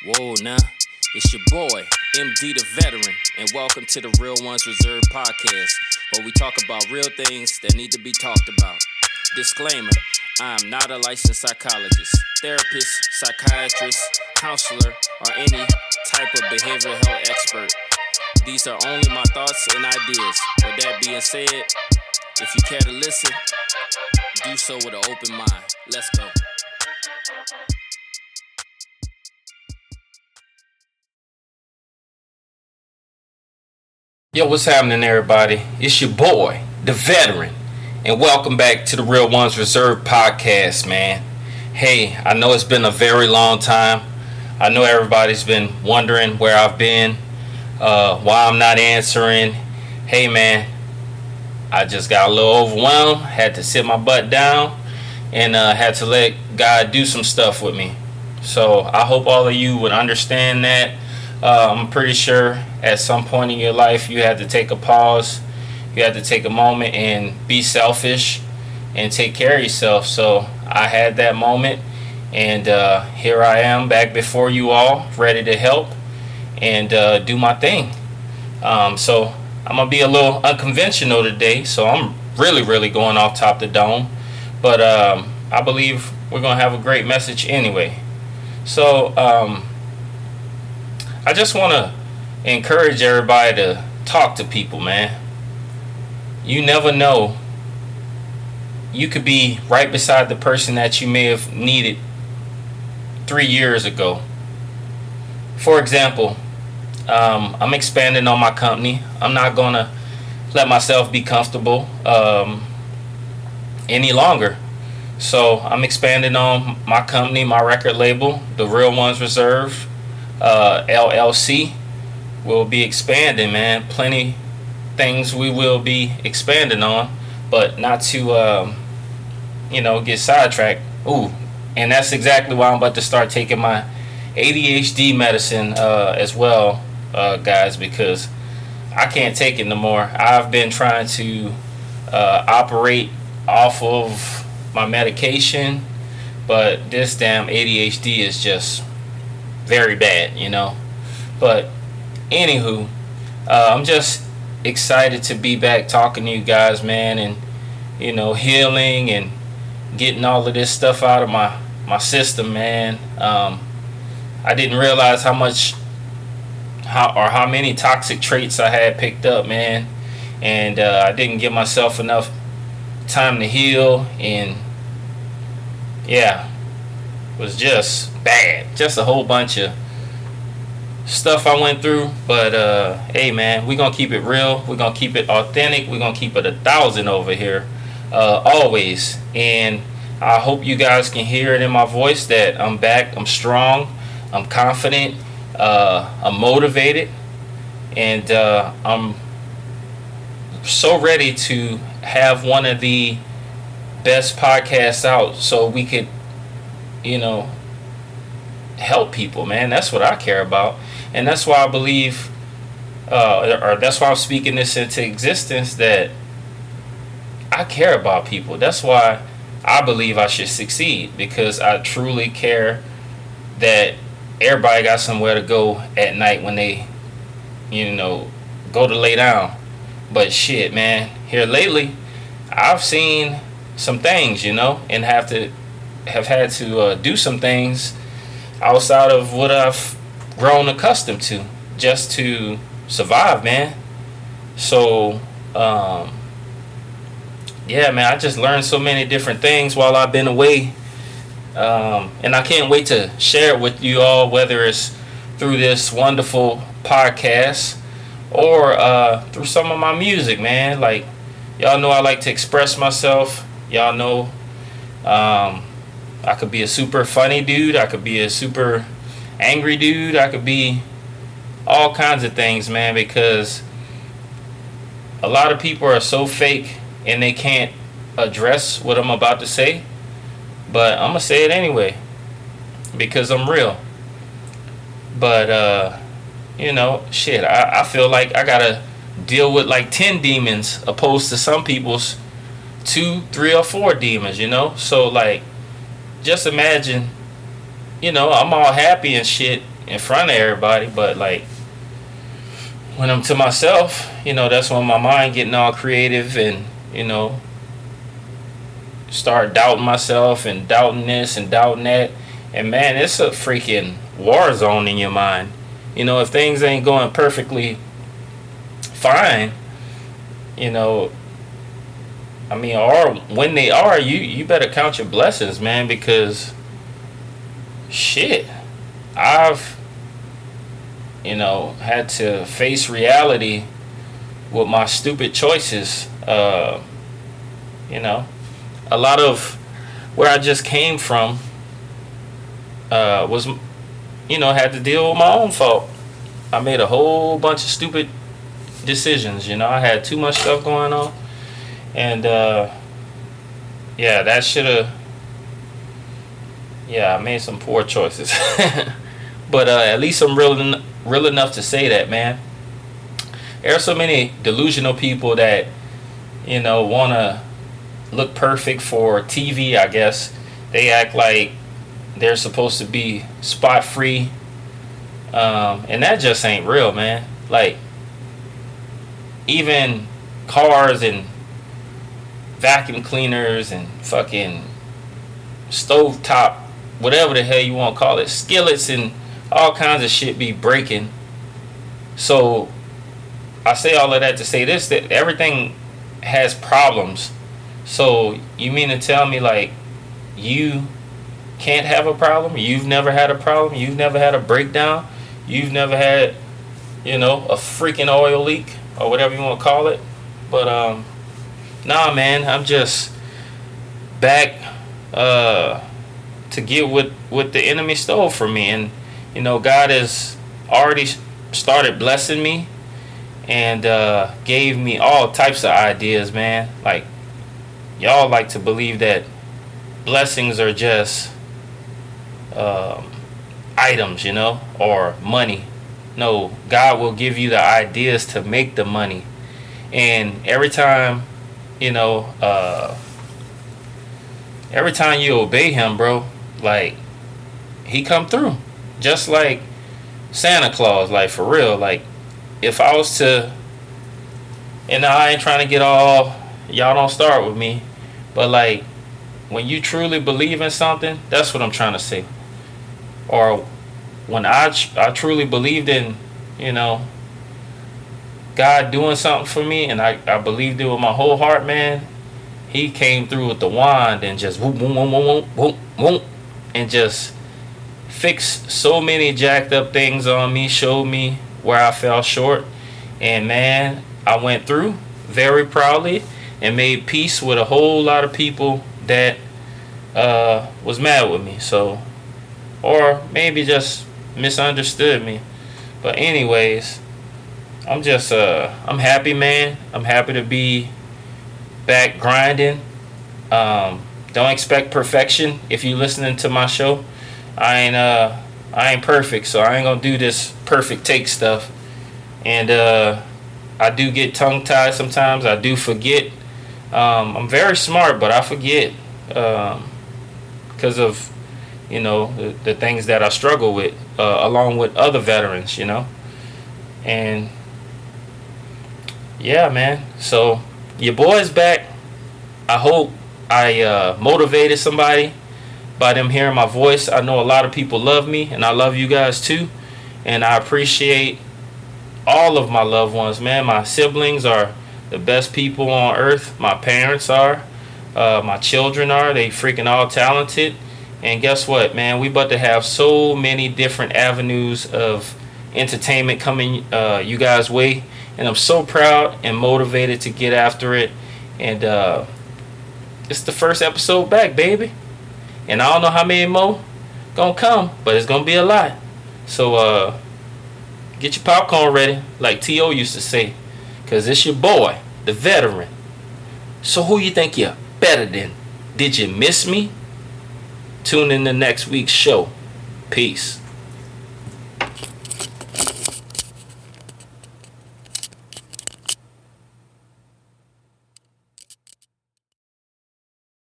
Whoa, nah. It's your boy, MDEE the Veteran, and welcome to the Real Ones Reserved podcast, where we talk about real things that need to be talked about. Disclaimer I am not a licensed psychologist, therapist, psychiatrist, counselor, or any type of behavioral health expert. These are only my thoughts and ideas. With that being said, if you care to listen, do so with an open mind. Let's go. Yo, what's happening, everybody? It's your boy, the veteran, and welcome back to the Real Ones Reserved podcast, man. Hey, I know it's been a very long time. I know everybody's been wondering where I've been, uh, why I'm not answering. Hey, man, I just got a little overwhelmed, had to sit my butt down, and uh, had to let God do some stuff with me. So I hope all of you would understand that. Uh, I'm pretty sure at some point in your life you had to take a pause, you had to take a moment and be selfish and take care of yourself. So I had that moment, and uh, here I am back before you all, ready to help and uh, do my thing. Um, so I'm gonna be a little unconventional today. So I'm really, really going off top the dome, but um, I believe we're gonna have a great message anyway. So um, I just want to encourage everybody to talk to people, man. You never know. You could be right beside the person that you may have needed three years ago. For example, um, I'm expanding on my company. I'm not going to let myself be comfortable um, any longer. So I'm expanding on my company, my record label, The Real Ones Reserved uh, LLC will be expanding, man. Plenty things we will be expanding on, but not to, um, you know, get sidetracked. Ooh, and that's exactly why I'm about to start taking my ADHD medicine uh, as well, uh, guys, because I can't take it no more. I've been trying to uh, operate off of my medication, but this damn ADHD is just very bad, you know. But anywho, uh, I'm just excited to be back talking to you guys, man, and you know, healing and getting all of this stuff out of my my system, man. Um, I didn't realize how much how or how many toxic traits I had picked up, man, and uh, I didn't give myself enough time to heal, and yeah, was just bad. Just a whole bunch of stuff I went through. But uh, hey, man, we're gonna keep it real. We're gonna keep it authentic. We're gonna keep it a thousand over here, uh, always. And I hope you guys can hear it in my voice that I'm back. I'm strong. I'm confident. Uh, I'm motivated, and uh, I'm so ready to have one of the best podcasts out so we could you know help people, man. That's what I care about, and that's why I believe, uh, or that's why I'm speaking this into existence that I care about people. That's why I believe I should succeed because I truly care that everybody got somewhere to go at night when they, you know, go to lay down. But shit, man, here lately, I've seen some things, you know, and have to have had to uh, do some things outside of what I've grown accustomed to just to survive, man. So, um, yeah, man, I just learned so many different things while I've been away. Um, and I can't wait to share it with you all, whether it's through this wonderful podcast or uh, through some of my music, man. Like, y'all know I like to express myself. Y'all know um, I could be a super funny dude. I could be a super angry dude. I could be all kinds of things, man, because a lot of people are so fake and they can't address what I'm about to say. But I'm going to say it anyway because I'm real. But, uh, you know, shit, I, I feel like I got to deal with like 10 demons opposed to some people's two, three, or four demons, you know? So, like, just imagine you know, I'm all happy and shit in front of everybody, but like when I'm to myself, you know, that's when my mind getting all creative and, you know, start doubting myself and doubting this and doubting that. And man, it's a freaking war zone in your mind. You know, if things ain't going perfectly fine, you know, I mean, or when they are, you you better count your blessings, man, because shit, I've you know had to face reality with my stupid choices. Uh, you know, a lot of where I just came from uh, was, you know, had to deal with my own fault. I made a whole bunch of stupid decisions. You know, I had too much stuff going on, and uh, yeah, that should have. Yeah, I made some poor choices, but uh, at least I'm real, en- real enough to say that, man. There are so many delusional people that, you know, wanna look perfect for TV. I guess they act like they're supposed to be spot free, um, and that just ain't real, man. Like even cars and vacuum cleaners and fucking stovetop, whatever the hell you want to call it, skillets and all kinds of shit be breaking. So I say all of that to say this that everything has problems. So you mean to tell me like you can't have a problem? You've never had a problem? You've never had a breakdown? You've never had, you know, a freaking oil leak? or whatever you want to call it. But um, nah, man, I'm just back uh, to get what what the enemy stole from me, and you know, God has already started blessing me and uh, gave me all types of ideas, man. Like y'all like to believe that blessings are just um, items, you know, or money. No, God will give you the ideas to make the money. And every time, you know, uh, every time you obey him, bro, like he come through. Just like Santa Claus, like for real. Like if I was to and I ain't trying to get all y'all don't start with me, but like when you truly believe in something, that's what I'm trying to say. Or when I I truly believed in, you know, God doing something for me, and I, I believed it with my whole heart, man. He came through with the wand and just whoop, whoop, whoop, whoop, whoop, whoop, and just fixed so many jacked up things on me, showed me where I fell short, and man, I went through very proudly and made peace with a whole lot of people that uh, was mad with me. So, or maybe just misunderstood me. But anyways, I'm just uh I'm happy man. I'm happy to be back grinding. Um don't expect perfection if you're listening to my show. I ain't uh I ain't perfect, so I ain't gonna do this perfect take stuff. And uh I do get tongue tied sometimes. I do forget. Um, I'm very smart, but I forget because um, of you know the, the things that I struggle with, uh, along with other veterans, you know, and yeah, man. So your boy's back. I hope I uh, motivated somebody by them hearing my voice. I know a lot of people love me, and I love you guys too, and I appreciate all of my loved ones. Man, my siblings are the best people on earth. My parents are. Uh, my children are. They freaking all talented and guess what, man? We about to have so many different avenues of entertainment coming uh, you guys' way, and I'm so proud and motivated to get after it. And uh, it's the first episode back, baby. And I don't know how many more gonna come, but it's gonna be a lot. So uh, get your popcorn ready, like T.O. used to say, cause it's your boy, the veteran. So who you think you're better than? Did you miss me? Tune in the next week's show. Peace.